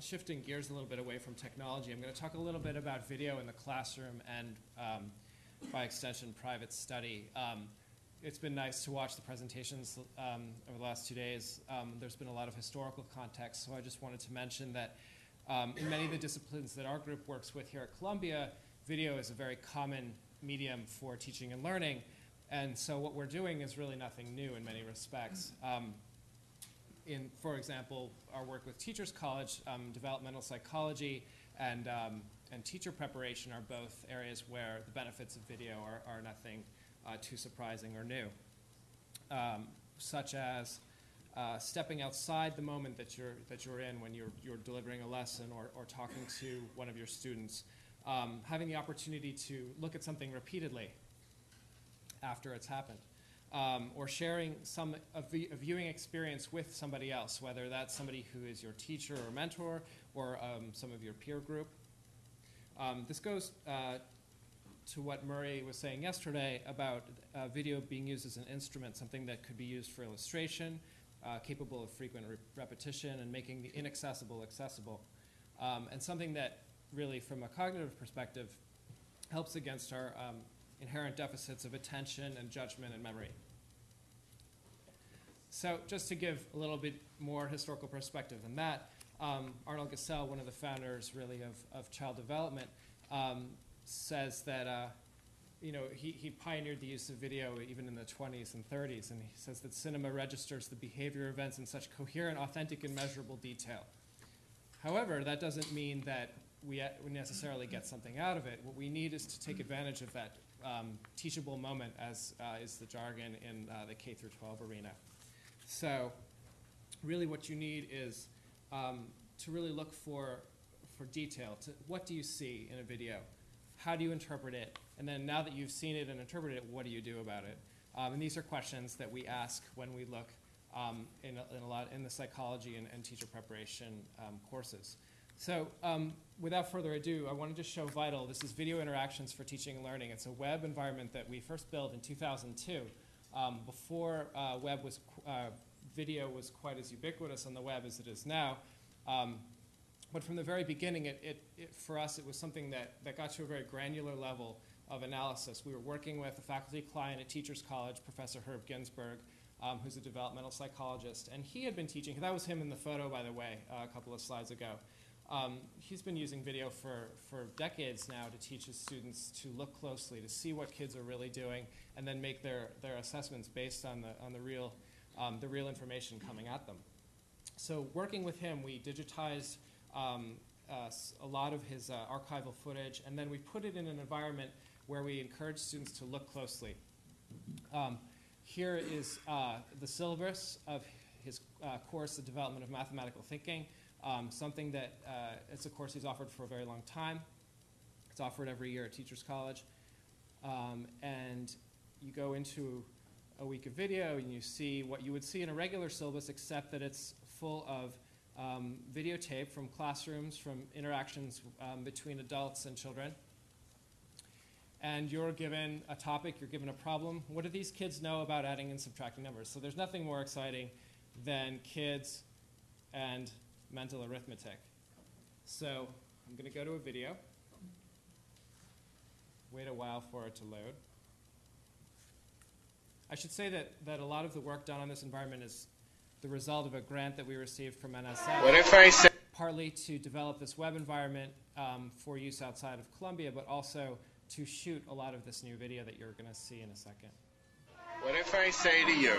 shifting gears a little bit away from technology, I'm going to talk a little bit about video in the classroom and, um, by extension, private study. Um, it's been nice to watch the presentations um, over the last two days. Um, there's been a lot of historical context, so I just wanted to mention that um, in many of the disciplines that our group works with here at Columbia, video is a very common medium for teaching and learning. And so what we're doing is really nothing new in many respects. Um, in, for example, our work with Teachers College, um, developmental psychology and, um, and teacher preparation are both areas where the benefits of video are, are nothing uh, too surprising or new, um, such as uh, stepping outside the moment that you're, that you're in when you're, you're delivering a lesson or, or talking to one of your students, um, having the opportunity to look at something repeatedly after it's happened um, or sharing some a, a viewing experience with somebody else, whether that's somebody who is your teacher or mentor or um, some of your peer group. Um, this goes uh, to what Murray was saying yesterday about uh, video being used as an instrument, something that could be used for illustration, uh, capable of frequent re repetition, and making the inaccessible accessible. Um, and something that really, from a cognitive perspective, helps against our um, inherent deficits of attention and judgment and memory. So just to give a little bit more historical perspective than that, um, Arnold Gesell, one of the founders really of, of child development, um, says that uh, you know, he, he pioneered the use of video even in the 20s and 30s, and he says that cinema registers the behavior events in such coherent, authentic, and measurable detail. However, that doesn't mean that we necessarily get something out of it. What we need is to take advantage of that um, teachable moment, as uh, is the jargon in uh, the K through 12 arena. So really what you need is um, to really look for, for detail. To, what do you see in a video? How do you interpret it? And then now that you've seen it and interpreted it, what do you do about it? Um, and these are questions that we ask when we look um, in, a, in, a, lot in the psychology and, and teacher preparation um, courses. So um, without further ado, I wanted to show Vital. This is Video Interactions for Teaching and Learning. It's a web environment that we first built in 2002 um, before uh, web was, uh, video was quite as ubiquitous on the web as it is now. Um, but from the very beginning, it, it, it, for us, it was something that, that got to a very granular level of analysis. We were working with a faculty client at Teachers College, Professor Herb Ginsburg, um, who's a developmental psychologist. And he had been teaching, that was him in the photo, by the way, uh, a couple of slides ago. Um, he's been using video for, for decades now to teach his students to look closely, to see what kids are really doing, and then make their, their assessments based on the, on the, real, um, the real information coming at them. So working with him, we digitized um, uh, a lot of his uh, archival footage, and then we put it in an environment where we encourage students to look closely. Um, here is uh, the syllabus of his uh, course, The Development of Mathematical Thinking. Um, something that uh, it's a course he's offered for a very long time. It's offered every year at Teachers College. Um, and you go into a week of video and you see what you would see in a regular syllabus, except that it's full of um, videotape from classrooms, from interactions um, between adults and children. And you're given a topic, you're given a problem. What do these kids know about adding and subtracting numbers? So there's nothing more exciting than kids and mental arithmetic. So I'm going to go to a video. Wait a while for it to load. I should say that, that a lot of the work done on this environment is the result of a grant that we received from NSF. What if I say partly to develop this web environment um, for use outside of Columbia, but also to shoot a lot of this new video that you're going to see in a second. What if I say to you,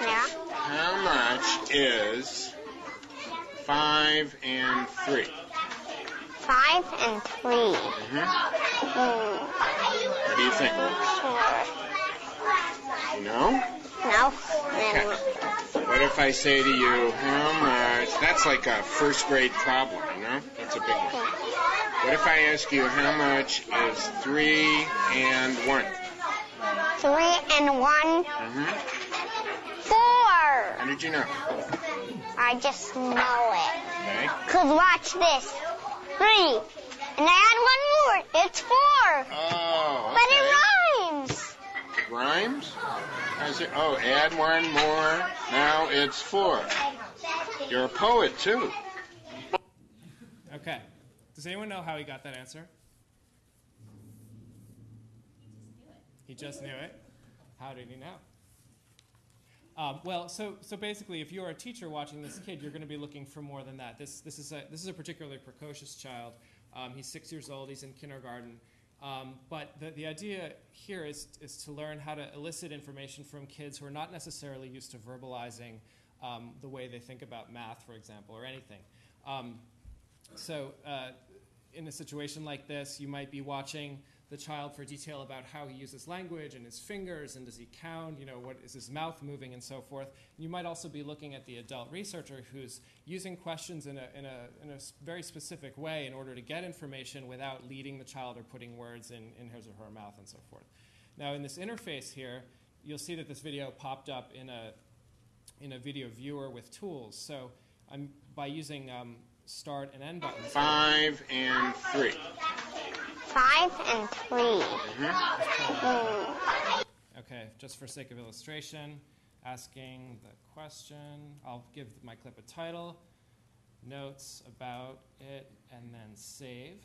Yeah. how much is 5 and 3? Five and 3 Mm-hmm. Hmm. What do you think? Sure. You know? No. Okay. What if I say to you, how much? That's like a first grade problem, you know? That's a big one. What if I ask you, how much is 3 and 1? Three and one. Mm-hmm. Four. How did you know? I just know it. Okay. Cause watch this. Three. And I add one more. It's four. Oh, But it rhymes. Rhymes? How's it? Oh, add one more. Now it's four. You're a poet too. Okay. Does anyone know how he got that answer? He just knew it. How did he know? Um, well, so so basically, if you're a teacher watching this kid, you're going to be looking for more than that. This this is a this is a particularly precocious child. Um, he's six years old. He's in kindergarten. Um, but the, the idea here is, is to learn how to elicit information from kids who are not necessarily used to verbalizing um, the way they think about math, for example, or anything. Um, so, uh, in a situation like this, you might be watching the child for detail about how he uses language and his fingers and does he count, you know, what is his mouth moving and so forth. You might also be looking at the adult researcher who's using questions in a, in a, in a very specific way in order to get information without leading the child or putting words in, in his or her mouth and so forth. Now, in this interface here, you'll see that this video popped up in a, in a video viewer with tools. So I'm, by using um, start and end buttons. Five and three. Five and 3 Mm. Okay, just for sake of illustration, asking the question. I'll give my clip a title, notes about it, and then save.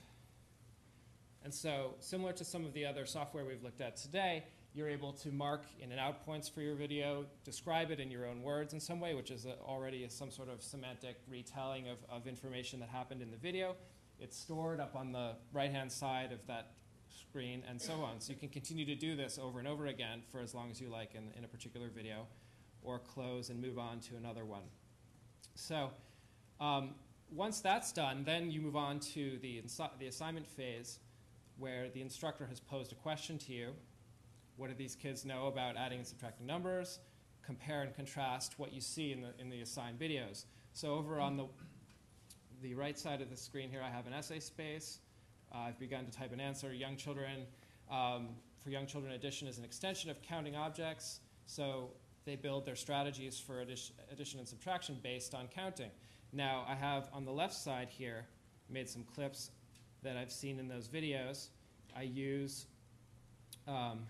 And so, similar to some of the other software we've looked at today, you're able to mark in and out points for your video, describe it in your own words in some way, which is already some sort of semantic retelling of, of information that happened in the video. It's stored up on the right hand side of that screen and so on. So you can continue to do this over and over again for as long as you like in, in a particular video, or close and move on to another one. So um, once that's done, then you move on to the, the assignment phase where the instructor has posed a question to you. What do these kids know about adding and subtracting numbers? Compare and contrast what you see in the, in the assigned videos. So over on the, the right side of the screen here, I have an essay space. Uh, I've begun to type an answer. Young children, um, for young children, addition is an extension of counting objects. So they build their strategies for addition, addition and subtraction based on counting. Now, I have on the left side here made some clips that I've seen in those videos. I use um,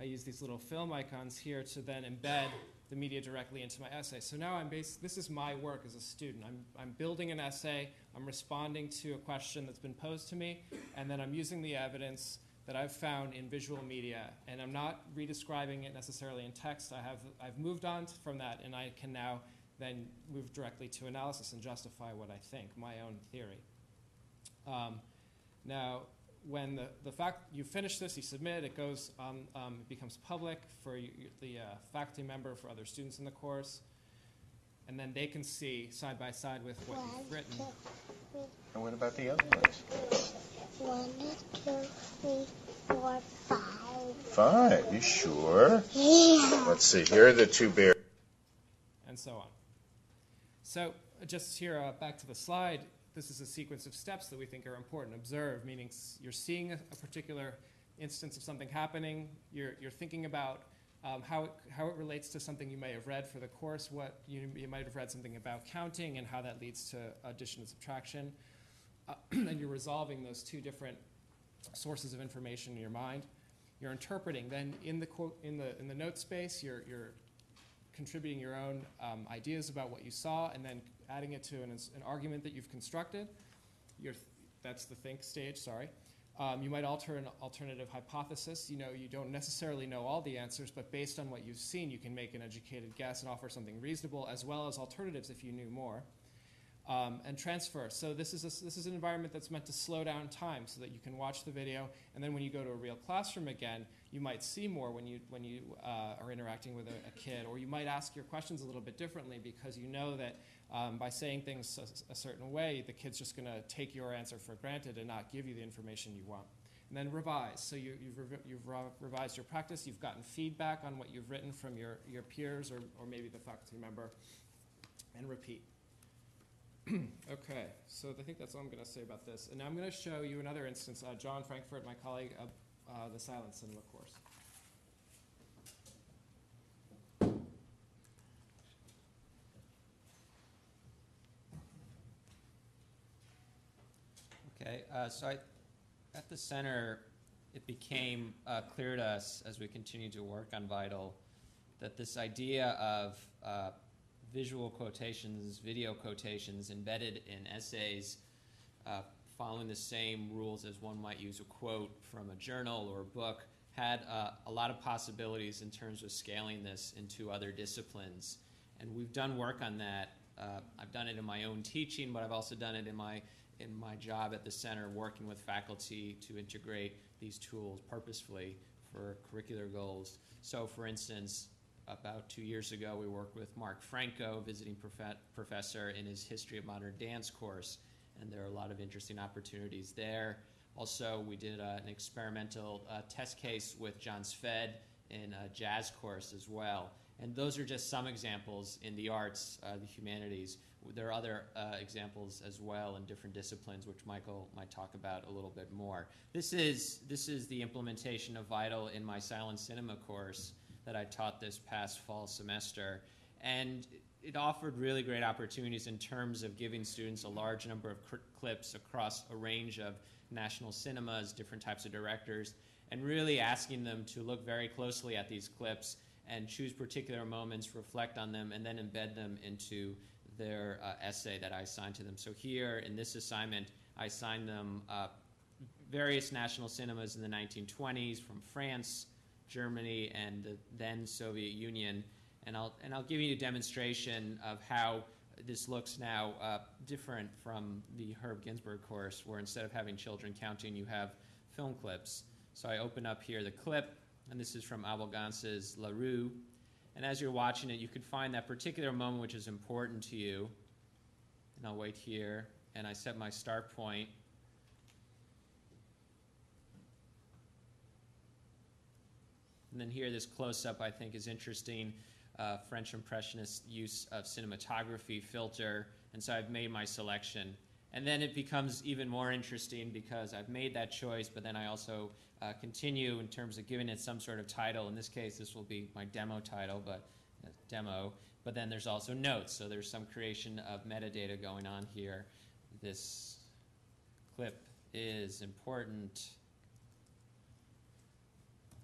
I use these little film icons here to then embed the media directly into my essay. So now I'm based, this is my work as a student. I'm, I'm building an essay, I'm responding to a question that's been posed to me, and then I'm using the evidence that I've found in visual media, and I'm not redescribing it necessarily in text. I have, I've moved on from that, and I can now then move directly to analysis and justify what I think, my own theory. Um, now, when the, the fact you finish this, you submit, it goes on, um, it becomes public for you, the uh, faculty member, for other students in the course, and then they can see side by side with what you've written. And what about the other ones? One, two, three, four, five. Five, you sure? Yeah. Let's see, here are the two bears. and so on. So just here, uh, back to the slide, this is a sequence of steps that we think are important. Observe, meaning you're seeing a, a particular instance of something happening, you're, you're thinking about um, how, it, how it relates to something you may have read for the course, what you, you might have read something about counting and how that leads to addition and subtraction. Uh, and you're resolving those two different sources of information in your mind. You're interpreting. Then in the quote in the in the note space, you're you're contributing your own um, ideas about what you saw, and then adding it to an, an argument that you've constructed. That's the think stage. Sorry. Um, you might alter an alternative hypothesis. You know, you don't necessarily know all the answers, but based on what you've seen, you can make an educated guess and offer something reasonable, as well as alternatives if you knew more um, and transfer. So this is, a, this is an environment that's meant to slow down time so that you can watch the video, and then when you go to a real classroom again, you might see more when you, when you uh, are interacting with a, a kid, or you might ask your questions a little bit differently because you know that um, by saying things a, a certain way, the kid's just going to take your answer for granted and not give you the information you want. And then revise. So you, re- revised your practice, you've gotten feedback on what you've written from your, your peers or, or maybe the faculty member, and repeat. okay, so I think that's all I'm going to say about this. And now I'm going to show you another instance. Uh, John Frankfurt, my colleague, of uh, the silent cinema course. Okay, uh, so I, at the center, it became uh, clear to us as we continued to work on Vital that this idea of uh, visual quotations, video quotations embedded in essays, uh, following the same rules as one might use a quote from a journal or a book, had uh, a lot of possibilities in terms of scaling this into other disciplines. And we've done work on that. Uh, I've done it in my own teaching, but I've also done it in my in my job at the center, working with faculty to integrate these tools purposefully for curricular goals. So, for instance, about two years ago, we worked with Mark Franko, visiting prof- professor in his History of Modern Dance course, and there are a lot of interesting opportunities there. Also, we did uh, an experimental uh, test case with John Szwed in a jazz course as well. And those are just some examples in the arts, uh, the humanities. There are other uh, examples as well in different disciplines, which Michael might talk about a little bit more. This is, this is the implementation of Vital in my silent cinema course that I taught this past fall semester. And it offered really great opportunities in terms of giving students a large number of cr- clips across a range of national cinemas, different types of directors, and really asking them to look very closely at these clips and choose particular moments, reflect on them, and then embed them into their uh, essay that I assigned to them. So here in this assignment, I assigned them uh, various national cinemas in the 1920s from France, Germany, and the then Soviet Union. And I'll, and I'll give you a demonstration of how this looks now uh, different from the Herb Ginsburg course, where instead of having children counting, you have film clips. So I open up here the clip, and this is from Abel Gance's La Roue. And as you're watching it, you can find that particular moment which is important to you. And I'll wait here, and I set my start point. And then here, this close up I think is interesting. Uh, French Impressionist use of cinematography filter. And so I've made my selection. And then it becomes even more interesting because I've made that choice, but then I also uh, continue in terms of giving it some sort of title. In this case, this will be my demo title, but uh, demo. But then there's also notes, so there's some creation of metadata going on here. This clip is important.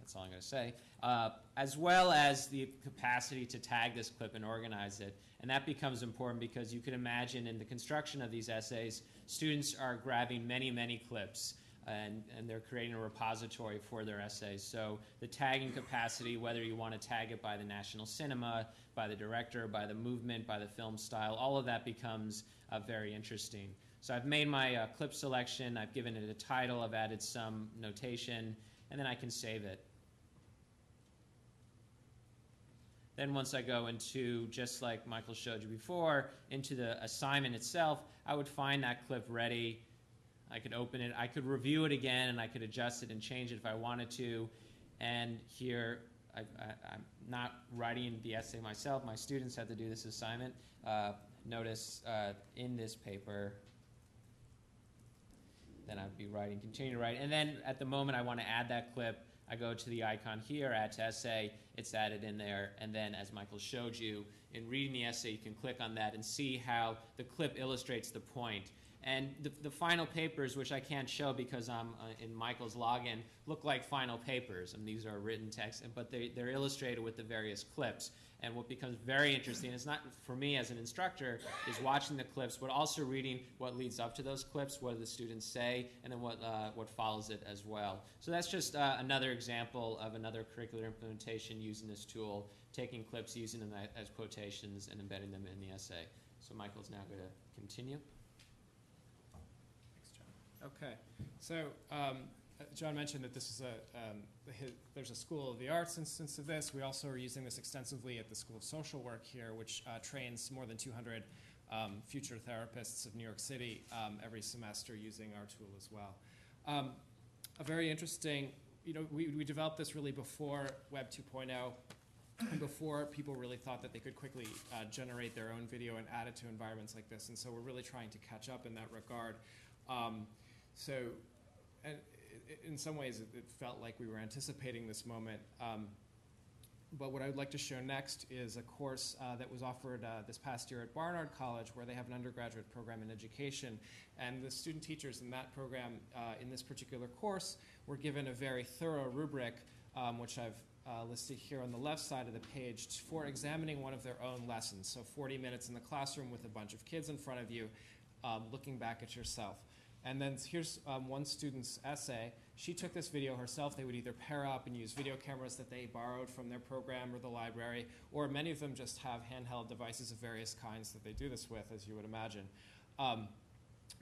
That's all I'm going to say. Uh, as well as the capacity to tag this clip and organize it. And that becomes important because you can imagine in the construction of these essays, students are grabbing many, many clips and, and they're creating a repository for their essays. So the tagging capacity, whether you want to tag it by the national cinema, by the director, by the movement, by the film style, all of that becomes uh, very interesting. So I've made my uh, clip selection, I've given it a title, I've added some notation, and then I can save it. Then once I go into, just like Michael showed you before, into the assignment itself, I would find that clip ready. I could open it, I could review it again, and I could adjust it and change it if I wanted to. And here, I, am not writing the essay myself. My students had to do this assignment. Uh, notice uh, in this paper, then I'd be writing, continue to write. And then at the moment I want to add that clip, I go to the icon here, add to essay, it's added in there, and then as Michael showed you, in reading the essay, you can click on that and see how the clip illustrates the point. And the, the final papers, which I can't show because I'm uh, in Michael's login, look like final papers. And these are written text, but they, they're illustrated with the various clips. And what becomes very interesting is not for me as an instructor is watching the clips, but also reading what leads up to those clips, what do the students say, and then what uh, what follows it as well. So that's just uh, another example of another curricular implementation using this tool, taking clips, using them as quotations, and embedding them in the essay. So Michael's now going to continue. Thanks, John. Okay, so um, John mentioned that this is a um, there's a School of the Arts instance of this. We also are using this extensively at the School of Social Work here, which uh, trains more than 200 um, future therapists of New York City um, every semester using our tool as well. Um, a very interesting, you know, we, we developed this really before Web 2.0 and before people really thought that they could quickly uh, generate their own video and add it to environments like this. And so we're really trying to catch up in that regard. Um, so, and in some ways, it, it, felt like we were anticipating this moment. Um, but what I would like to show next is a course uh, that was offered uh, this past year at Barnard College, where they have an undergraduate program in education. And the student teachers in that program, uh, in this particular course, were given a very thorough rubric, um, which I've uh, listed here on the left side of the page for examining one of their own lessons. So 40 minutes in the classroom with a bunch of kids in front of you, um, looking back at yourself. And then here's um, one student's essay. She took this video herself. They would either pair up and use video cameras that they borrowed from their program or the library, or many of them just have handheld devices of various kinds that they do this with, as you would imagine. Um,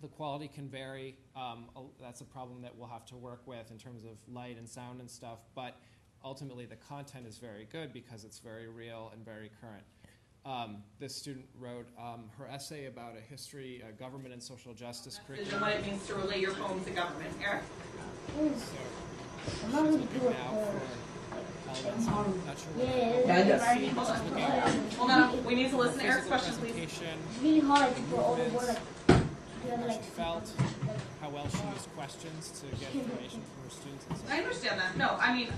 the quality can vary. Um, that's a problem that we'll have to work with in terms of light and sound and stuff. But ultimately, the content is very good because it's very real and very current. Um, this student wrote um, her essay about a history, uh, government, and social justice and curriculum. what it means to relate your poem to government. Eric? I'm not gonna do it now for for elements. I'm not sure what Yeah, Yeah, yes. Hold on. Hold on, we need to listen to Eric's physical question, please. It's really hard to put all the word like together felt, how well she used questions to get information from her students. And so I understand that. No, I mean,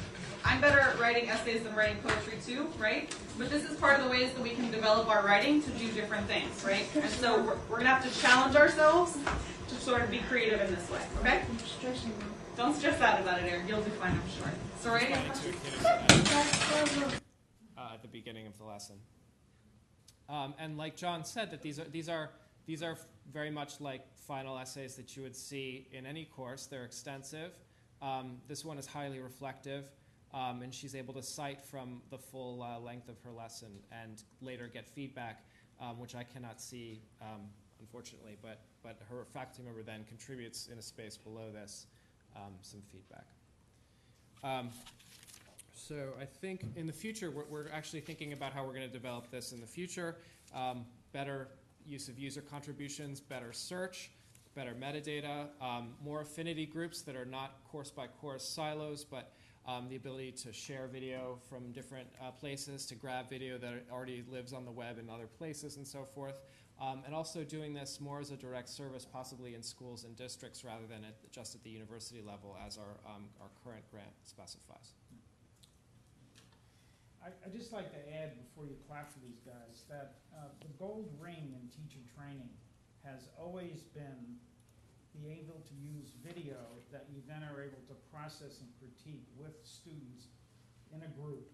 I'm better at writing essays than writing poetry too, right? But this is part of the ways that we can develop our writing to do different things, right? And so we're, we're gonna have to challenge ourselves to sort of be creative in this way, okay? I'm stressing. Don't stress out about it, Eric. You'll do fine, I'm sure. So, right? explaining to a kid about that. That's so good. uh, at the beginning of the lesson. Um, and like John said, that these are these are these are very much like final essays that you would see in any course. They're extensive. Um, this one is highly reflective, um, and she's able to cite from the full uh, length of her lesson and later get feedback, um, which I cannot see, um, unfortunately. But but her faculty member then contributes in a space below this um, some feedback. Um, so I think in the future, we're, we're actually thinking about how we're going to develop this in the future. Better use of user contributions, better search, better metadata, um, more affinity groups that are not course by course silos, but um, the ability to share video from different uh, places, to grab video that already lives on the web in other places, and so forth. Um, and also doing this more as a direct service, possibly in schools and districts rather than at, just at the university level, as our, um, our current grant specifies. I, I'd just like to add before you clap for these guys, that uh, the gold ring in teacher training has always been be able to use video that you then are able to process and critique with students in a group.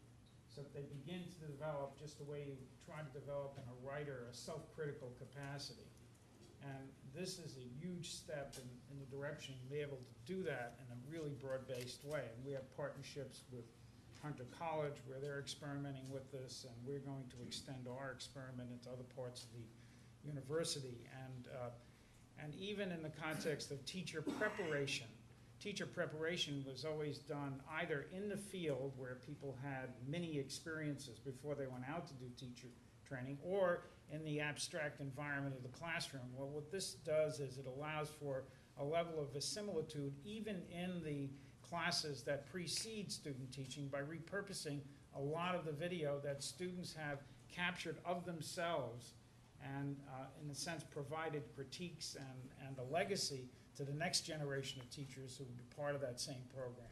So that they begin to develop just the way you try to develop in a writer, a self-critical capacity. And this is a huge step in, in the direction to be able to do that in a really broad-based way. And we have partnerships with Hunter College where they're experimenting with this, and we're going to extend our experiment into other parts of the university. And, uh, and even in the context of teacher preparation, teacher preparation was always done either in the field where people had many experiences before they went out to do teacher training, or in the abstract environment of the classroom. Well, what this does is it allows for a level of verisimilitude even in the classes that precede student teaching by repurposing a lot of the video that students have captured of themselves and, uh, in a sense, provided critiques and, and a legacy to the next generation of teachers who will be part of that same program.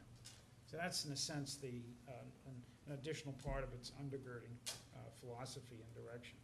So that's, in a sense, the, uh, an, an additional part of its undergirding uh, philosophy and direction.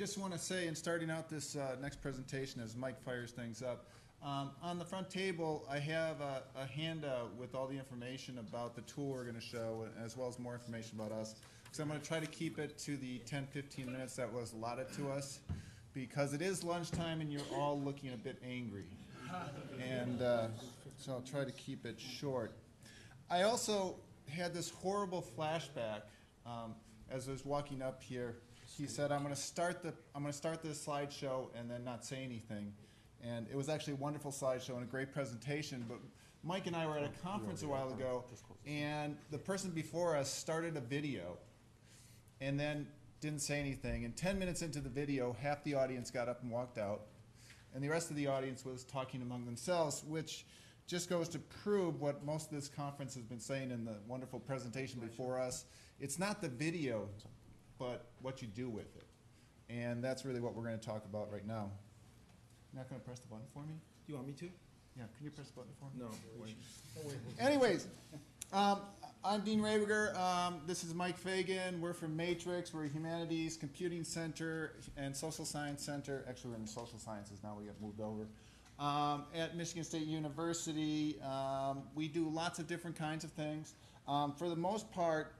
Just want to say, in starting out this uh, next presentation, as Mike fires things up, um, on the front table, I have a, a handout with all the information about the tool we're going to show, as well as more information about us. So I'm going to try to keep it to the 10, 15 minutes that was allotted to us, because it is lunchtime and you're all looking a bit angry. And uh, so I'll try to keep it short. I also had this horrible flashback um, as I was walking up here. He said, "I'm going to start the I'm going to start this slideshow and then not say anything." And it was actually a wonderful slideshow and a great presentation. But Mike and I were at a conference a while ago, and the person before us started a video, and then didn't say anything. And 10 minutes into the video, half the audience got up and walked out, and the rest of the audience was talking among themselves, which just goes to prove what most of this conference has been saying in the wonderful presentation before us. It's not the video, but what you do with it. And that's really what we're going to talk about right now. You're not going to press the button for me? Do you want me to? Yeah, can you press the button for me? No. Wait. Anyways, Um, I'm Dean Rehberger. Um, this is Mike Fagan. We're from Matrix. We're a humanities, computing center, and social science center. Actually, we're in social sciences now. We got moved over. Um, at Michigan State University, um, we do lots of different kinds of things. Um, for the most part,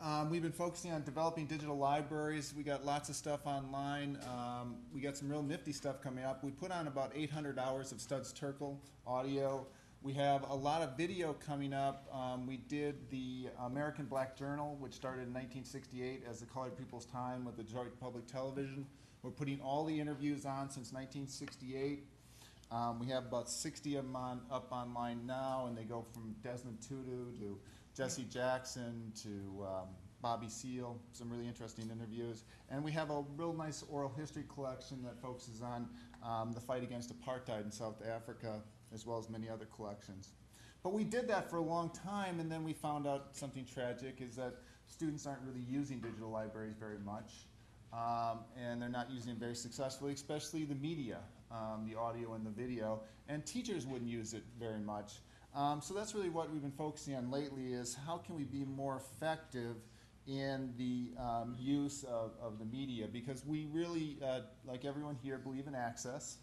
um, we've been focusing on developing digital libraries. We got lots of stuff online. Um, we got some real nifty stuff coming up. We put on about 800 hours of Studs Terkel audio. We have a lot of video coming up. Um, we did the American Black Journal, which started in 1968 as the Colored People's Time with the Detroit Public Television. We're putting all the interviews on since 1968. Um, we have about 60 of them on, up online now, and they go from Desmond Tutu to Jesse Jackson to um, Bobby Seale, some really interesting interviews. And we have a real nice oral history collection that focuses on um, the fight against apartheid in South Africa, as well as many other collections. But we did that for a long time, and then we found out something tragic is that students aren't really using digital libraries very much. Um, and they're not using it very successfully, especially the media, um, the audio and the video. And teachers wouldn't use it very much. Um, so that's really what we've been focusing on lately is how can we be more effective in the um, use of, of the media because we really, uh, like everyone here, believe in access.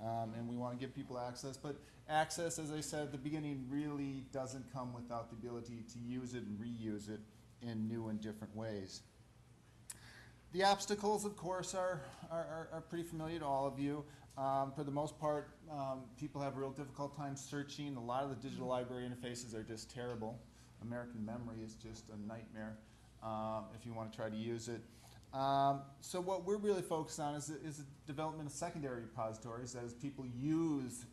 Um, and we want to give people access, but access, as I said at the beginning, really doesn't come without the ability to use it and reuse it in new and different ways. The obstacles, of course, are, are, are pretty familiar to all of you. Um, for the most part, um, people have a real difficult time searching. A lot of the digital library interfaces are just terrible. American memory is just a nightmare um, if you want to try to use it. Um, so what we're really focused on is, is the development of secondary repositories. As people use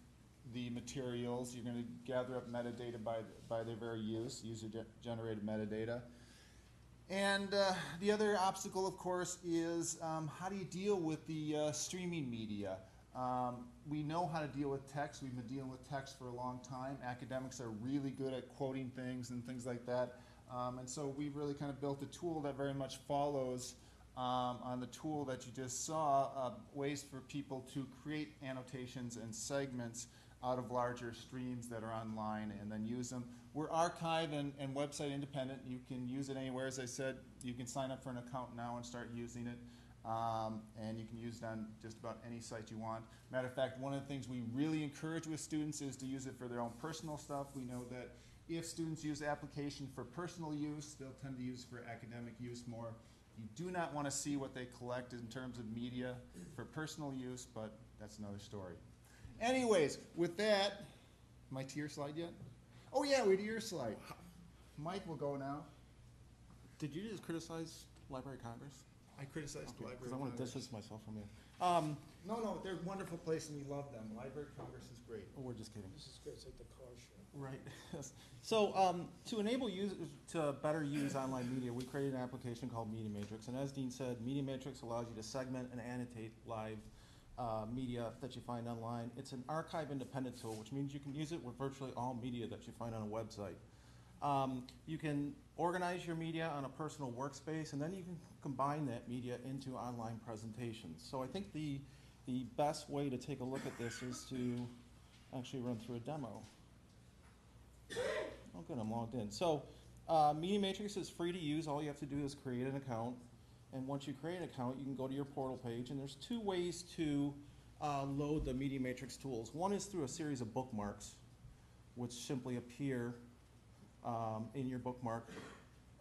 the materials, you're going to gather up metadata by, by their very use, user-generated metadata. And uh, the other obstacle, of course, is um, how do you deal with the uh, streaming media? Um, we know how to deal with text. We've been dealing with text for a long time. Academics are really good at quoting things and things like that. Um, and so we've really kind of built a tool that very much follows um, on the tool that you just saw, uh, ways for people to create annotations and segments out of larger streams that are online and then use them. We're archive and, and website independent. You can use it anywhere. As I said, you can sign up for an account now and start using it. Um, and you can use it on just about any site you want. Matter of fact, one of the things we really encourage with students is to use it for their own personal stuff. We know that if students use the application for personal use, they'll tend to use for academic use more. You do not want to see what they collect in terms of media for personal use, but that's another story. Anyways, with that, my tier slide yet? Oh yeah, we do your slide. Mike will go now. Did you just criticize Library of Congress? I criticized the library. Because I want to distance myself from you. Um, No, no, they're a wonderful place and we love them. Library of Congress is great. oh, we're just kidding. This is good, it's like the car show. Right. Yes. So, um, to enable users to better use online media, we created an application called Media Matrix. And as Dean said, Media Matrix allows you to segment and annotate live uh, media that you find online. It's an archive independent tool, which means you can use it with virtually all media that you find on a website. Um, you can organize your media on a personal workspace, and then you can combine that media into online presentations. So I think the, the best way to take a look at this is to actually run through a demo. Oh, good, I'm logged in. So, uh, Media Matrix is free to use. All you have to do is create an account. And once you create an account, you can go to your portal page. And there's two ways to uh, load the Media Matrix tools. One is through a series of bookmarks, which simply appear um, in your bookmark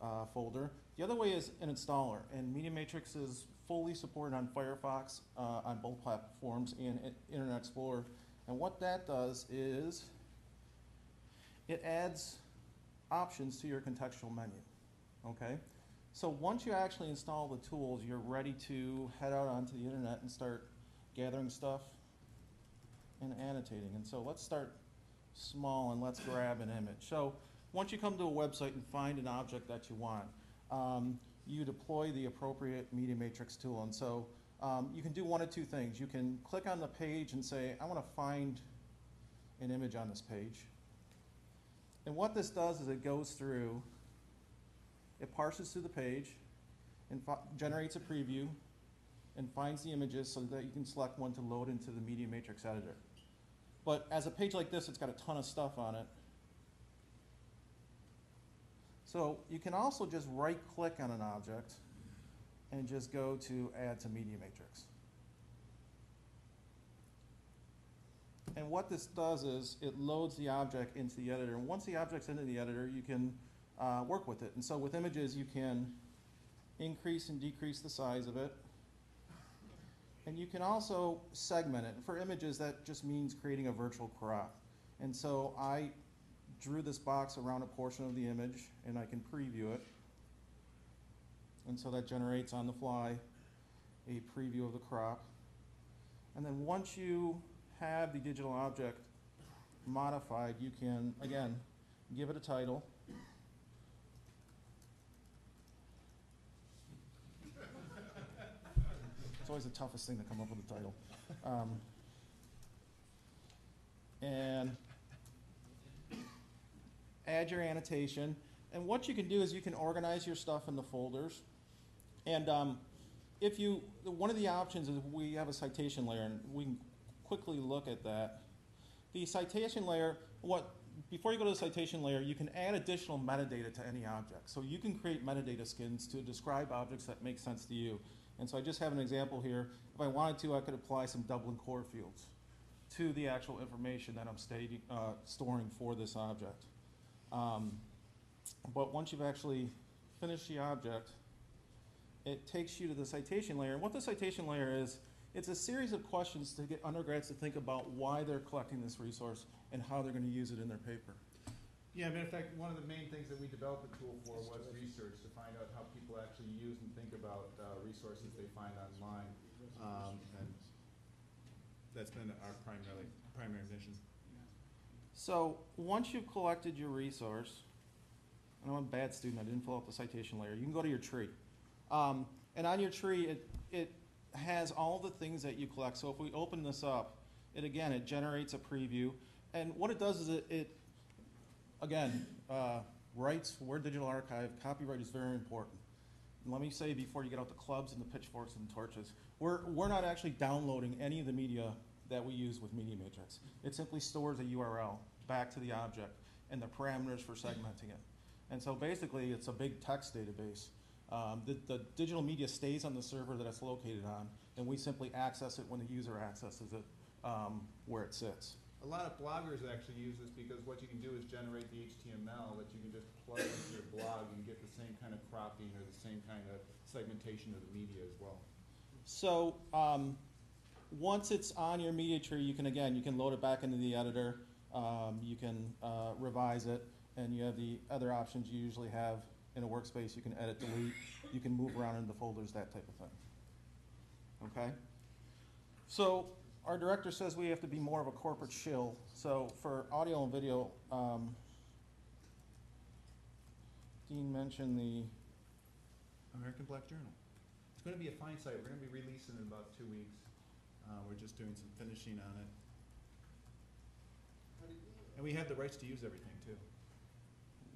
uh, folder. The other way is an installer. And Media Matrix is fully supported on Firefox uh, on both platforms and Internet Explorer. And what that does is it adds options to your contextual menu. Okay? So once you actually install the tools, you're ready to head out onto the internet and start gathering stuff and annotating. And so let's start small and let's grab an image. So once you come to a website and find an object that you want, um, you deploy the appropriate Media Matrix tool. And so um, you can do one of two things. You can click on the page and say, I want to find an image on this page. And what this does is it goes through, it parses through the page and generates a preview and finds the images so that you can select one to load into the Media Matrix editor. But as a page like this, it's got a ton of stuff on it. So you can also just right-click on an object and just go to Add to Media Matrix. And what this does is it loads the object into the editor. And once the object's into the editor, you can uh, work with it. And so with images, you can increase and decrease the size of it. And you can also segment it. For images, that just means creating a virtual crop. And so I drew this box around a portion of the image, and I can preview it. And so that generates on the fly a preview of the crop. And then once you have the digital object modified, you can, again, give it a title. It's always the toughest thing to come up with a title. Um, and add your annotation. And what you can do is you can organize your stuff in the folders. And um, if you, one of the options is we have a citation layer, and we can quickly look at that. The citation layer, what before you go to the citation layer, you can add additional metadata to any object. So you can create metadata skins to describe objects that make sense to you. And so I just have an example here. If I wanted to, I could apply some Dublin core fields to the actual information that I'm stating, uh, storing for this object. Um, but once you've actually finished the object, it takes you to the citation layer. And what the citation layer is, it's a series of questions to get undergrads to think about why they're collecting this resource and how they're going to use it in their paper. Yeah, matter of fact, one of the main things that we developed the tool for was research, to find out how people actually use and think about uh, resources they find online. Um, and that's been our primary, primary mission. So once you've collected your resource, and I'm a bad student, I didn't fill out the citation layer, you can go to your tree. Um, and on your tree, it, it has all the things that you collect. So if we open this up, it again, it generates a preview. And what it does is it, it again, uh, rights, Word Digital Archive, copyright is very important. And let me say before you get out the clubs and the pitchforks and the torches, we're, we're not actually downloading any of the media that we use with Media Matrix. It simply stores a URL back to the object and the parameters for segmenting it. And so basically, it's a big text database. Um, the, the digital media stays on the server that it's located on, and we simply access it when the user accesses it um, where it sits. A lot of bloggers actually use this because what you can do is generate the HTML that you can just plug into your blog and get the same kind of cropping or the same kind of segmentation of the media as well. So um, once it's on your media tree, you can again you can load it back into the editor. Um, you can uh, revise it, and you have the other options you usually have in a workspace. You can edit, delete. You can move around in the folders, that type of thing. Okay. So our director says we have to be more of a corporate shill. So for audio and video, um, Dean mentioned the American Black Journal. It's going to be a fine site. We're going to be releasing in about two weeks. Uh, we're just doing some finishing on it. And we have the rights to use everything too.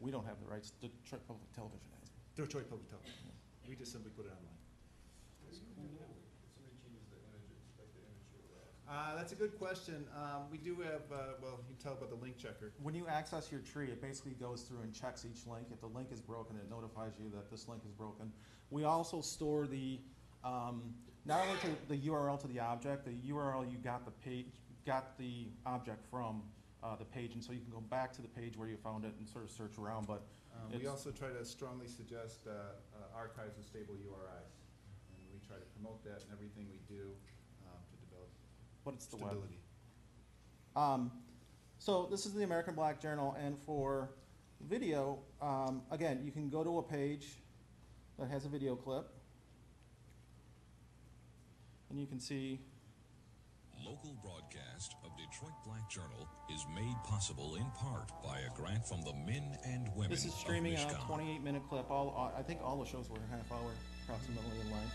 we don't have the rights. Detroit Public Television has. Detroit Public Television. We just simply put it online. Uh, that's a good question. Um, we do have, uh, well, you can tell about the link checker. When you access your tree, it basically goes through and checks each link. If the link is broken, it notifies you that this link is broken. We also store the, um, not only to the URL to the object, the URL you got the page, got the object from uh, the page, and so you can go back to the page where you found it and sort of search around. But Um, we also try to strongly suggest uh, uh, archives with stable URIs. And we try to promote that in everything we do um, to develop but it's the web. stability. Um, so this is the American Black Journal, and for video, um, again, you can go to a page that has a video clip, and you can see Local broadcast of Detroit Black Journal is made possible in part by a grant from the men and women this is of streaming a 28 minute clip. All all- I think all the shows were a half hour approximately in length.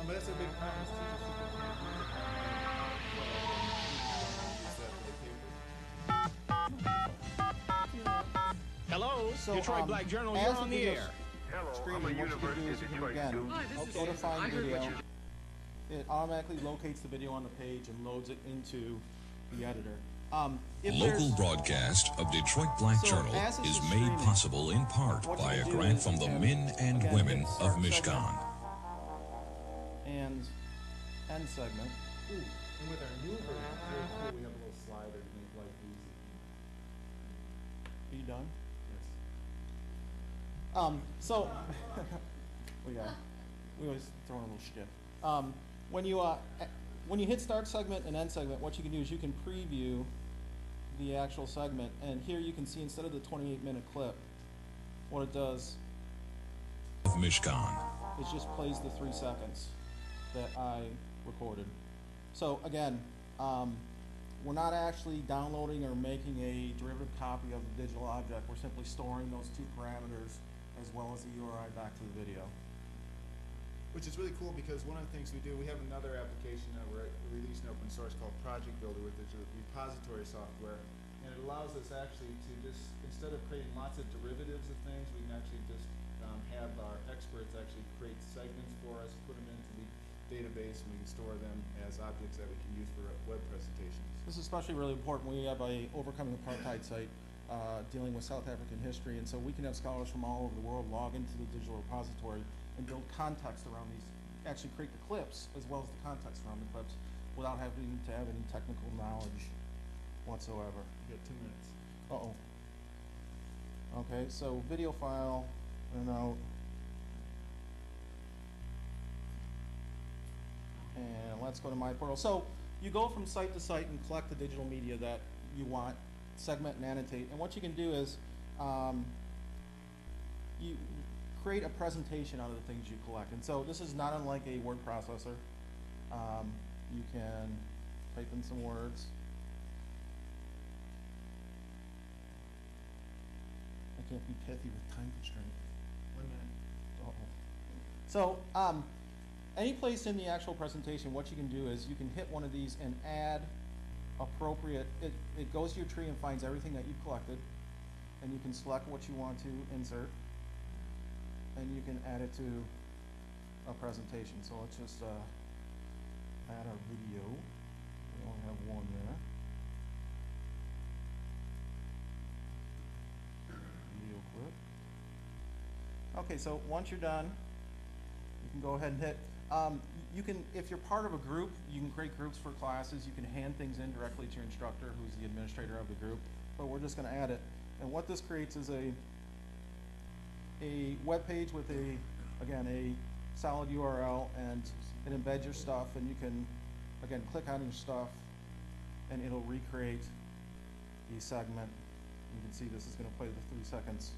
Um, but that's a big problem. is teachers just don't have use that for the paper. Hello, So, Detroit um, Black Journal, you're on the video's air. Streaming, what you can do is you can again go to find video. It automatically locates the video on the page and loads it into the editor. Um, if Local broadcast of Detroit Black So, Journal is is made possible in part by a grant from the men and again, women of start Mishkan. And end segment. Ooh, and with our new version, it's cool, we have a little slider, things like these. Are you done? Yes. Um, so, we got, we always throw in a little skip. Um, when you, uh, when you hit start segment and end segment, what you can do is you can preview the actual segment, and here you can see instead of the twenty-eight minute clip, what it does Mishkan. is just plays the three seconds that I recorded. So again, um, we're not actually downloading or making a derivative copy of the digital object. We're simply storing those two parameters as well as the URI back to the video. Which is really cool because one of the things we do, we have another application that we're releasing open source called Project Builder, which is a repository software. And it allows us actually to just, instead of creating lots of derivatives of things, we can actually just um, have our experts actually create segments for us, put them into the database, and we can store them as objects that we can use for web presentations. This is especially really important. We have a overcoming apartheid site uh, dealing with South African history, and so we can have scholars from all over the world log into the digital repository and build context around these, actually create the clips as well as the context around the clips without having to have any technical knowledge whatsoever. You got two minutes. Uh-oh. Okay, so video file, and out. And let's go to my portal. So you go from site to site and collect the digital media that you want, segment and annotate. And what you can do is um, you create a presentation out of the things you collect. And so this is not unlike a word processor. Um, you can type in some words. I can't be pithy with time constraint. One minute. Uh-oh. So, um, any place in the actual presentation, what you can do is you can hit one of these and add appropriate, it, it goes to your tree and finds everything that you've collected, and you can select what you want to insert, and you can add it to a presentation. So let's just, uh, add our video. We only have one there. Video clip. Okay, so once you're done, you can go ahead and hit. Um, you can, if you're part of a group, you can create groups for classes. You can hand things in directly to your instructor, who's the administrator of the group. But we're just going to add it. And what this creates is a a web page with a, again, a solid URL, and it embeds your stuff, and you can, again, click on your stuff, and it'll recreate the segment. You can see this is going to play the three seconds.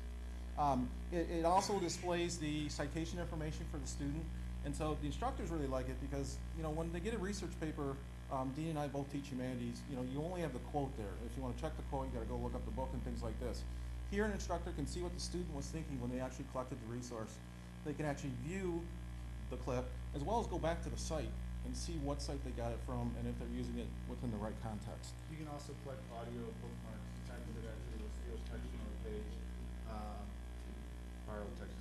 Um, it, it also displays the citation information for the student, and so the instructors really like it because, you know, when they get a research paper, um, Dean and I both teach humanities, you know, you only have the quote there. If you want to check the quote, you got to go look up the book and things like this. Here, an instructor can see what the student was thinking when they actually collected the resource. They can actually view the clip as well as go back to the site and see what site they got it from and if they're using it within the right context. You can also collect audio bookmarks, you type you'll see those text on the page, um, borrow text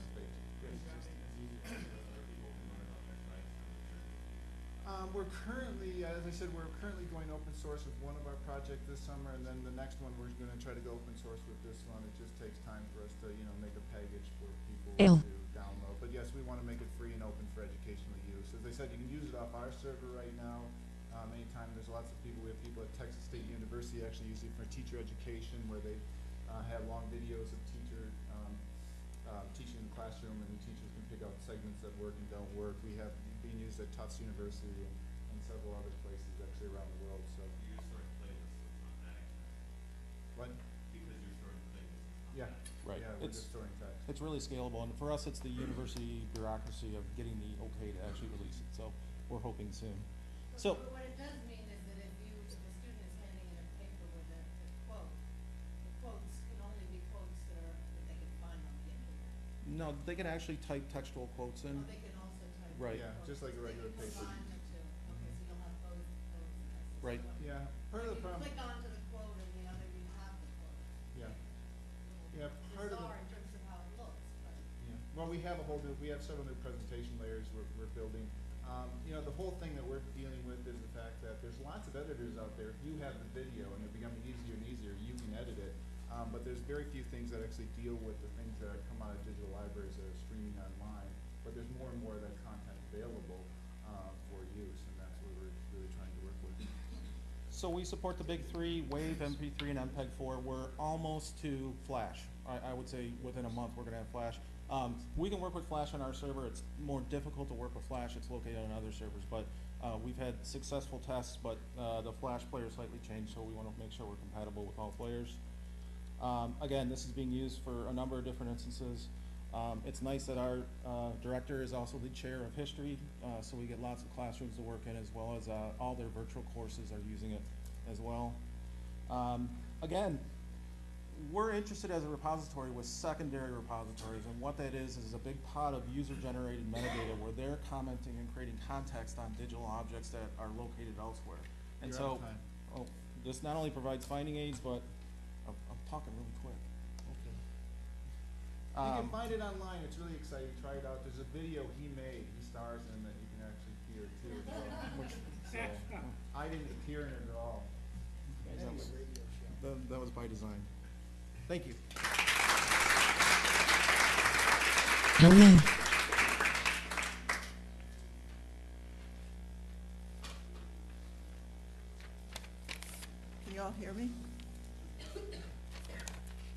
Um, we're currently, as I said, we're currently going open source with one of our projects this summer, and then the next one, we're gonna try to go open source with this one. It just takes time for us to, you know, make a package for people Ew. to download. But yes, we wanna make it free and open for educational use. As I said, you can use it off our server right now. Um, anytime, there's lots of people, we have people at Texas State University actually using it for teacher education, where they, uh, have long videos of teacher, um, uh, teaching in the classroom, and the teachers can pick out segments that work and don't work. We have being used at Tufts University and, and several other places actually around the world, so. What? Yeah. Right. Yeah, we're It's- just storing text. It's really scalable, and for us, it's the university bureaucracy of getting the okay to actually release it, so we're hoping soon. So, But what it does mean is that if you, if a student is handing in a paper with a, a quote, the quotes can only be quotes that are, that they can find on the internet. no, they can actually type textual quotes in. Oh, or they can also type. Right. Yeah, just like a regular can paper. combine the two, okay, so you'll have both, both. texts. Right. Yeah, part of the You problem, click onto the quote and the other you have the quote. yeah, yeah, part of the. Bizarre in terms of how it looks, but. Yeah, well, we have a whole new, we have several new presentation layers we're, we're building. Um, you know, the whole thing that we're dealing with is the fact that there's lots of editors out there who have the video and they're becoming very few things that actually deal with the things that come out of digital libraries that are streaming online. But there's more and more that content available uh, for use, and that's what we're really trying to work with. So we support the big three, Wave, MP3, and MPEG-4. We're almost to Flash. I, I would say within a month, we're gonna have Flash. Um, we can work with Flash on our server. It's more difficult to work with Flash. It's located on other servers, but, uh, we've had successful tests, but, uh, the Flash player slightly changed, so we wanna make sure we're compatible with all players. Um, again, this is being used for a number of different instances. Um, it's nice that our, uh, director is also the chair of history, uh, so we get lots of classrooms to work in as well as, uh, all their virtual courses are using it as well. Um, again, we're interested as a repository with secondary repositories, and what that is, is a big pot of user-generated metadata where they're commenting and creating context on digital objects that are located elsewhere. And You're so, oh, this not only provides finding aids, but, I'm, I'm talking really quick. You can Um, find it online, it's really exciting, try it out, there's a video he made, he stars in that you can actually hear too. as. Which- So, I didn't appear in it at all. That was- That, that was by design. Thank you. Hello. Can you all hear me?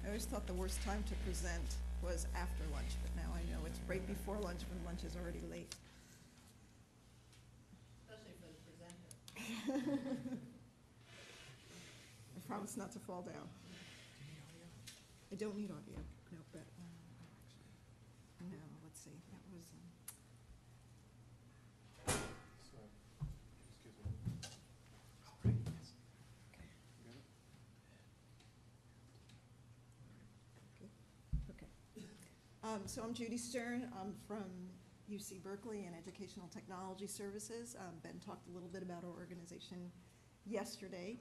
I always thought the worst time to present was after lunch, but now I know it's right before lunch when lunch is already late. Especially for the presenter. I promise not to fall down. I don't need audio, no, but, um, no, let's see, that was, um, Okay. Um, so I'm Judy Stern. I'm from UC Berkeley and Educational Technology Services. Um, ben talked a little bit about our organization yesterday.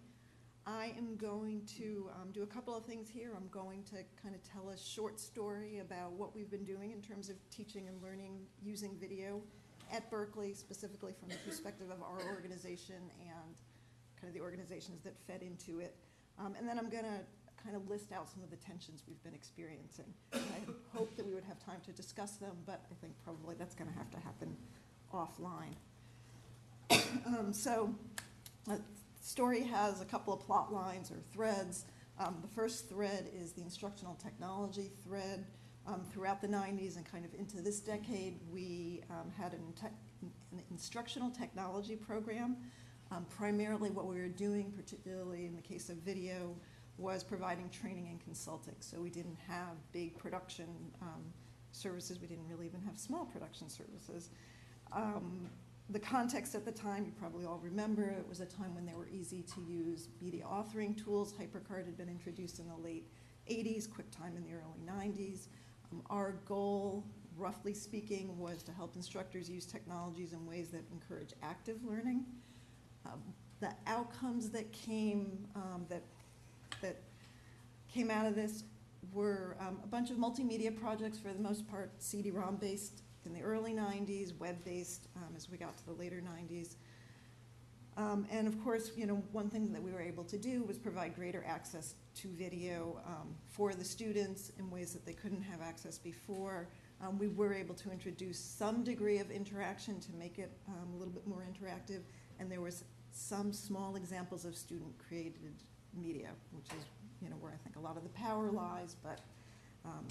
I am going to um, do a couple of things here. I'm going to kind of tell a short story about what we've been doing in terms of teaching and learning using video at Berkeley, specifically from the perspective of our organization and kind of the organizations that fed into it. Um, and then I'm going to kind of list out some of the tensions we've been experiencing. I hoped that we would have time to discuss them, but I think probably that's going to have to happen offline. um, so, uh, the story has a couple of plot lines or threads. Um, the first thread is the instructional technology thread. Um, throughout the 90s and kind of into this decade, we um, had an, an instructional technology program. Um, primarily, what we were doing, particularly in the case of video, was providing training and consulting. So we didn't have big production um, services. We didn't really even have small production services. Um, the context at the time, you probably all remember, it was a time when they were easy to use media authoring tools. HyperCard had been introduced in the late 80s, QuickTime in the early 90s. Um, our goal, roughly speaking, was to help instructors use technologies in ways that encourage active learning. Um, the outcomes that came um, that came out of this were um, a bunch of multimedia projects for the most part CD-ROM based in the early 90s, web-based um, as we got to the later 90s. Um, and of course, you know, one thing that we were able to do was provide greater access to video um, for the students in ways that they couldn't have access before. Um, we were able to introduce some degree of interaction to make it um, a little bit more interactive, and there was some small examples of student-created media, which is, you know, where I think a lot of the power lies, but um,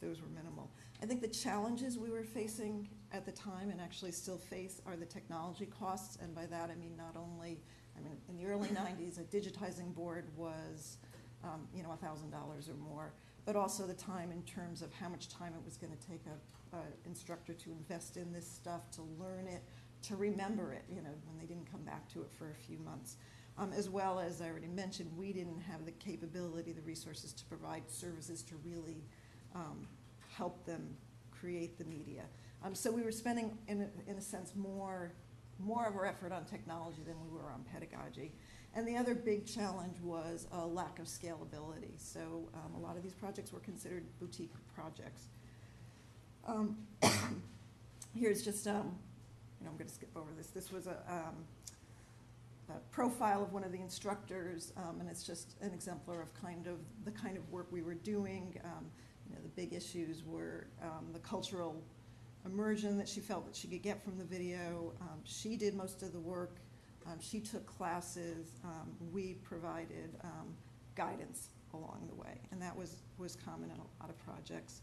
those were minimal. I think the challenges we were facing at the time and actually still face are the technology costs, and by that I mean not only, I mean, in the early 90s, a digitizing board was, um, you know, $1,000 or more, but also the time in terms of how much time it was going to take a, a instructor to invest in this stuff, to learn it, to remember it, you know, when they didn't come back to it for a few months. Um, as well as I already mentioned, we didn't have the capability, the resources to provide services to really um, help them create the media. Um, so we were spending, in a, in a sense, more, more of our effort on technology than we were on pedagogy. And the other big challenge was a lack of scalability. So um, a lot of these projects were considered boutique projects. Um, here's just, um, you know, I'm going to skip over this. This was a, um, profile of one of the instructors, um, and it's just an exemplar of kind of the kind of work we were doing. Um, you know, the big issues were um, the cultural immersion that she felt that she could get from the video. Um, she did most of the work. Um, she took classes. We provided guidance along the way, and that was was common in a lot of projects.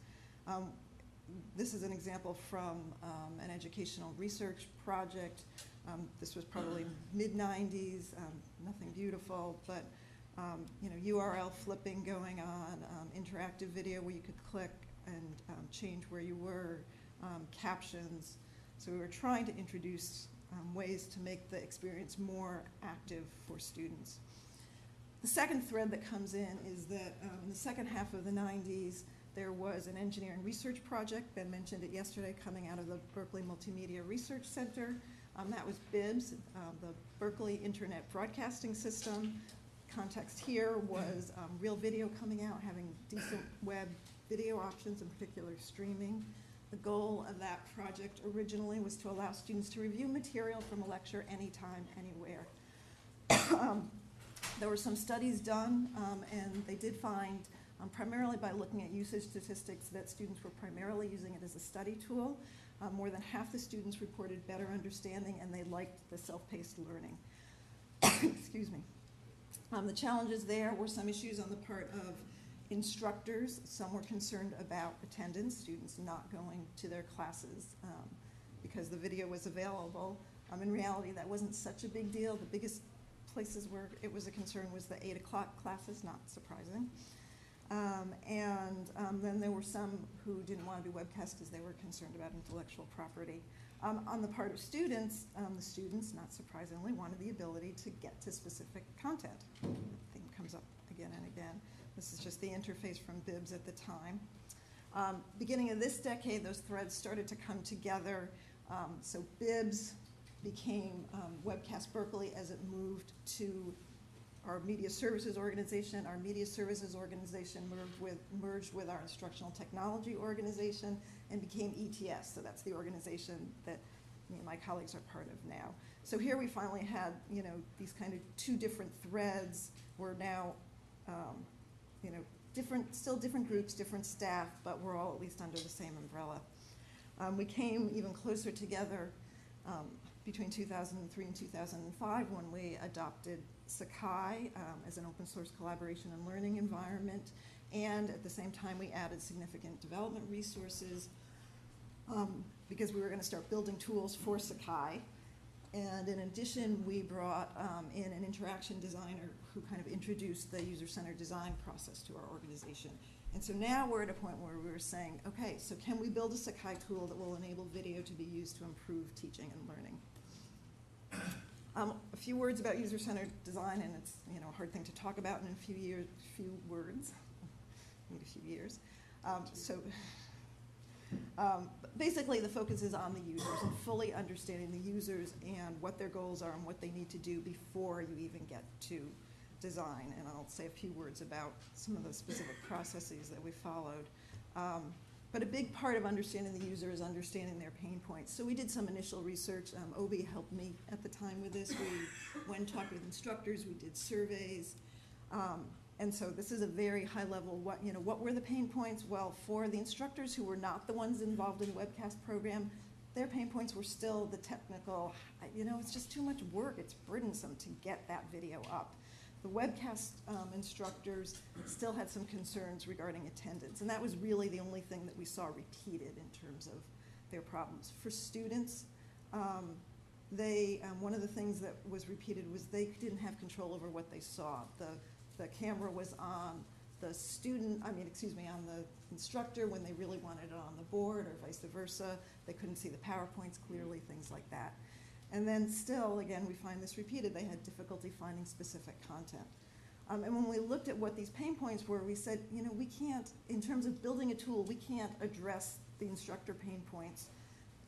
This is an example from um, an educational research project. Um, this was probably mid 90s, um, nothing beautiful, but um, you know, URL flipping going on, um, interactive video where you could click and um, change where you were, um, captions. So we were trying to introduce ways to make the experience more active for students. The second thread that comes in is that in the second half of the 90s, there was an engineering research project, Ben mentioned it yesterday, coming out of the Berkeley Multimedia Research Center. Um, that was BIBS, um, the Berkeley Internet Broadcasting System. Context here was um, real video coming out, having decent web video options, in particular streaming. The goal of that project originally was to allow students to review material from a lecture anytime, anywhere. um, there were some studies done, um, and they did find, um, primarily by looking at usage statistics, that students were primarily using it as a study tool. Um, more than half the students reported better understanding, and they liked the self-paced learning. Excuse me. Um, the challenges there were some issues on the part of instructors. Some were concerned about attendance, students not going to their classes um, because the video was available. Um, in reality, that wasn't such a big deal. The biggest places where it was a concern was the 8 o'clock classes, not surprising. Um, and um, then there were some who didn't want to do webcast because they were concerned about intellectual property. Um, on the part of students, um, the students, not surprisingly, wanted the ability to get to specific content. The theme comes up again and again. This is just the interface from BIBS at the time. Um, beginning of this decade, those threads started to come together. Um, so BIBS became Webcast Berkeley as it moved to our media services organization. Our media services organization merged with, merged with our instructional technology organization and became ETS. So that's the organization that me and my colleagues are part of now. So here we finally had, you know, these kind of two different threads. We're now, um, you know, different, still different groups, different staff, but we're all at least under the same umbrella. Um, we came even closer together um, between 2003 and 2005 when we adopted Sakai um, as an open source collaboration and learning environment. And at the same time, we added significant development resources um, because we were going to start building tools for Sakai. And in addition, we brought um, in an interaction designer who kind of introduced the user-centered design process to our organization. And so now we're at a point where we're saying, okay, so can we build a Sakai tool that will enable video to be used to improve teaching and learning? Um, a few words about user-centered design, and it's you know a hard thing to talk about in a few years, few words. Need a few years. Um, so um, basically, the focus is on the users and fully understanding the users and what their goals are and what they need to do before you even get to design. And I'll say a few words about some of the specific processes that we followed. Um, but a big part of understanding the user is understanding their pain points. So we did some initial research. Um, Obi helped me at the time with this. We went and talked with instructors. We did surveys. Um, and so this is a very high level, what, you know, what were the pain points? Well, for the instructors who were not the ones involved in the webcast program, their pain points were still the technical, you know, it's just too much work. It's burdensome to get that video up. The webcast um, instructors still had some concerns regarding attendance, and that was really the only thing that we saw repeated in terms of their problems. For students, um, they um, one of the things that was repeated was they didn't have control over what they saw. The the camera was on the student, I mean, excuse me, on the instructor when they really wanted it on the board, or vice versa. They couldn't see the PowerPoints clearly, things like that. And then still, again, we find this repeated, they had difficulty finding specific content. Um, and when we looked at what these pain points were, we said, you know, we can't, in terms of building a tool, we can't address the instructor pain points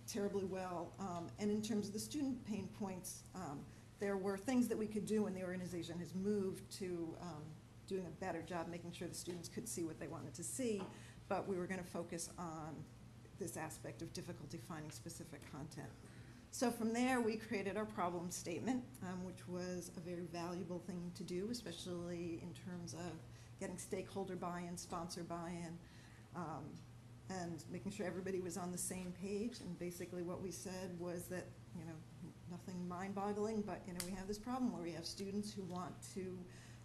terribly well. Um, and in terms of the student pain points, um, there were things that we could do, and the organization has moved to um, doing a better job making sure the students could see what they wanted to see. But we were going to focus on this aspect of difficulty finding specific content. So from there, we created our problem statement, um, which was a very valuable thing to do, especially in terms of getting stakeholder buy-in, sponsor buy-in, um, and making sure everybody was on the same page. And basically what we said was that, you know, nothing mind-boggling, but, you know, we have this problem where we have students who want to,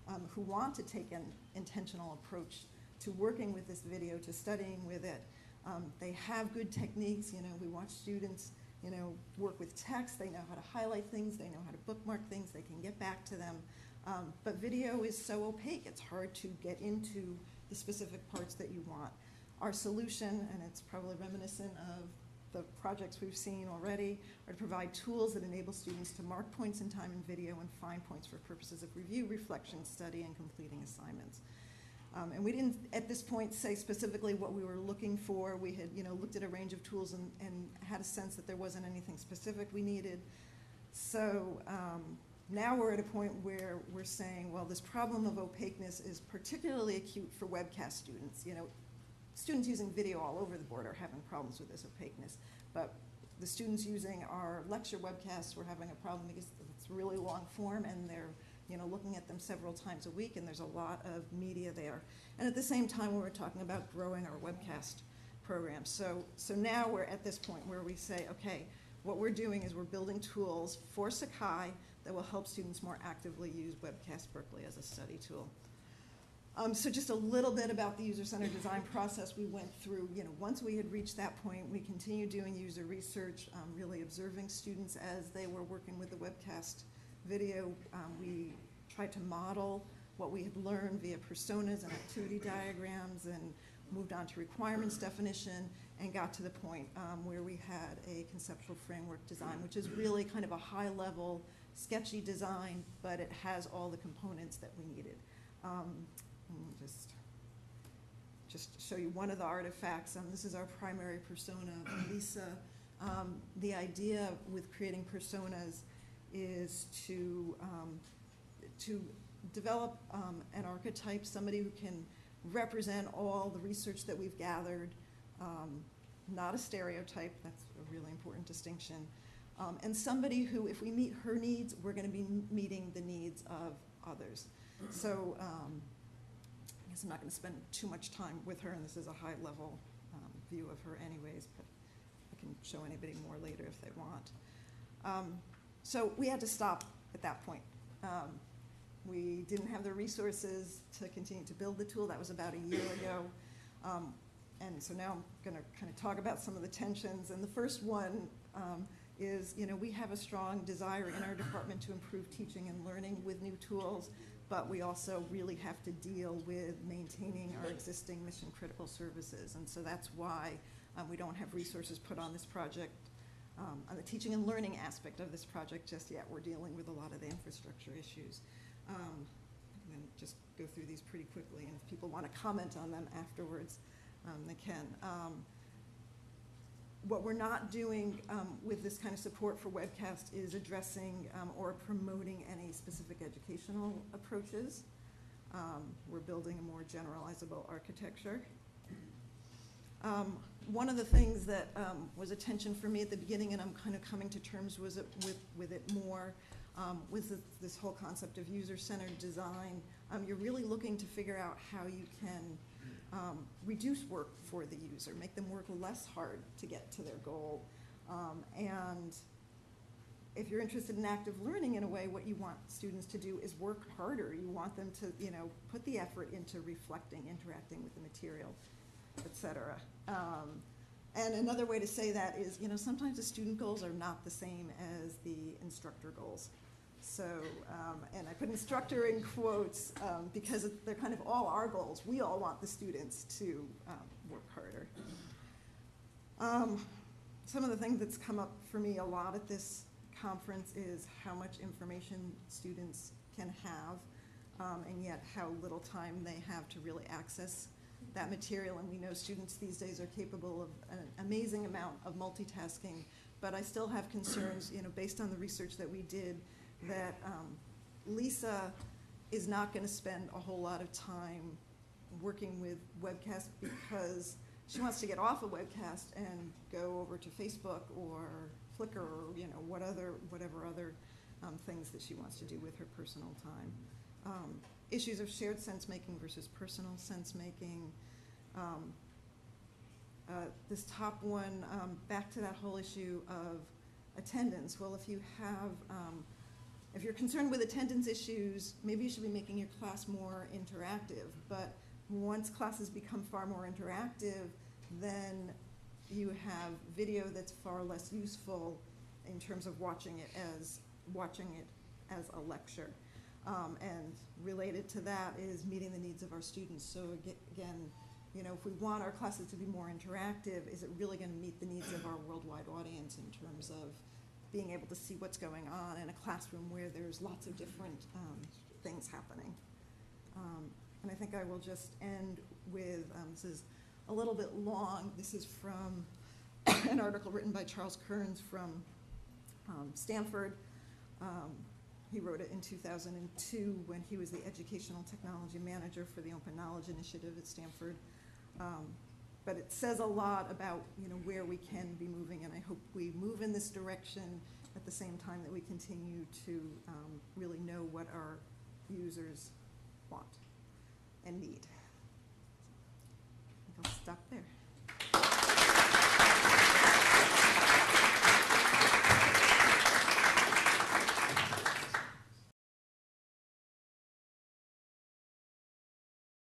um, who want to take an intentional approach to working with this video, to studying with it. Um, they have good techniques, you know, we watch students, you know, work with text, they know how to highlight things, they know how to bookmark things, they can get back to them. Um, but video is so opaque, it's hard to get into the specific parts that you want. Our solution, and it's probably reminiscent of the projects we've seen already, are to provide tools that enable students to mark points in time in video and find points for purposes of review, reflection, study, and completing assignments. Um, and we didn't, at this point, say specifically what we were looking for. We had, you know, looked at a range of tools and, and had a sense that there wasn't anything specific we needed. So um, now we're at a point where we're saying, well, this problem of opaqueness is particularly acute for webcast students. You know, students using video all over the board are having problems with this opaqueness, but the students using our lecture webcasts were having a problem because it's really long form and they're you know, looking at them several times a week, and there's a lot of media there. And at the same time, we were talking about growing our webcast program. So, so now we're at this point where we say, okay, what we're doing is we're building tools for Sakai that will help students more actively use Webcast Berkeley as a study tool. Um, so just a little bit about the user-centered design process we went through. You know, once we had reached that point, we continued doing user research, um, really observing students as they were working with the webcast video. Um, we tried to model what we had learned via personas and activity diagrams and moved on to requirements definition and got to the point um, where we had a conceptual framework design, which is really kind of a high-level, sketchy design, but it has all the components that we needed. Um, just, just show you one of the artifacts. Um, this is our primary persona, Lisa. Um, the idea with creating personas is to, um, to develop um, an archetype, somebody who can represent all the research that we've gathered, um, not a stereotype, that's a really important distinction, um, and somebody who, if we meet her needs, we're going to be meeting the needs of others. So um, I guess I'm not going to spend too much time with her, and this is a high level um, view of her anyways, but I can show anybody more later if they want. Um, so we had to stop at that point. Um, we didn't have the resources to continue to build the tool. That was about a year ago. Um, and so now I'm going to kind of talk about some of the tensions. And the first one um, is, you know, we have a strong desire in our department to improve teaching and learning with new tools, but we also really have to deal with maintaining our existing mission critical services. And so that's why um, we don't have resources put on this project um, on the teaching and learning aspect of this project just yet. We're dealing with a lot of the infrastructure issues. Um, and then just go through these pretty quickly, and if people want to comment on them afterwards, um, they can. Um, what we're not doing um, with this kind of support for webcast is addressing um, or promoting any specific educational approaches. we're building a more generalizable architecture. Um, one of the things that um, was a tension for me at the beginning, and I'm kind of coming to terms with it, with, with it more, um, was this, this, whole concept of user-centered design. Um, you're really looking to figure out how you can um, reduce work for the user, make them work less hard to get to their goal. Um, and if you're interested in active learning in a way, what you want students to do is work harder. You want them to, you know, put the effort into reflecting, interacting with the material et cetera. Um, and another way to say that is, you know, sometimes the student goals are not the same as the instructor goals. So, um, and I put instructor in quotes um, because they're kind of all our goals. We all want the students to um, work harder. Um, some of the things that's come up for me a lot at this conference is how much information students can have, um, and yet how little time they have to really access that material, and we know students these days are capable of an amazing amount of multitasking. But I still have concerns, you know, based on the research that we did, that um, Lisa is not going to spend a whole lot of time working with webcast because she wants to get off of webcast and go over to Facebook or Flickr or, you know, what other, whatever other um, things that she wants to do with her personal time. Um, Issues of shared sense-making versus personal sense-making. Um, uh, This top one, um, back to that whole issue of attendance. Well, if you have, um, if you're concerned with attendance issues, maybe you should be making your class more interactive. But once classes become far more interactive, then you have video that's far less useful in terms of watching it as, watching it as a lecture. Um, and related to that is meeting the needs of our students. So again, you know, if we want our classes to be more interactive, is it really gonna meet the needs of our worldwide audience in terms of being able to see what's going on in a classroom where there's lots of different, um, things happening? Um, and I think I will just end with, um, this is a little bit long, this is from an article written by Charles Kerns from, um, Stanford. Um, he wrote it in 2002 when he was the Educational Technology Manager for the Open Knowledge Initiative at Stanford. Um, but it says a lot about you know where we can be moving, and I hope we move in this direction at the same time that we continue to um, really know what our users want and need. I think I'll stop there.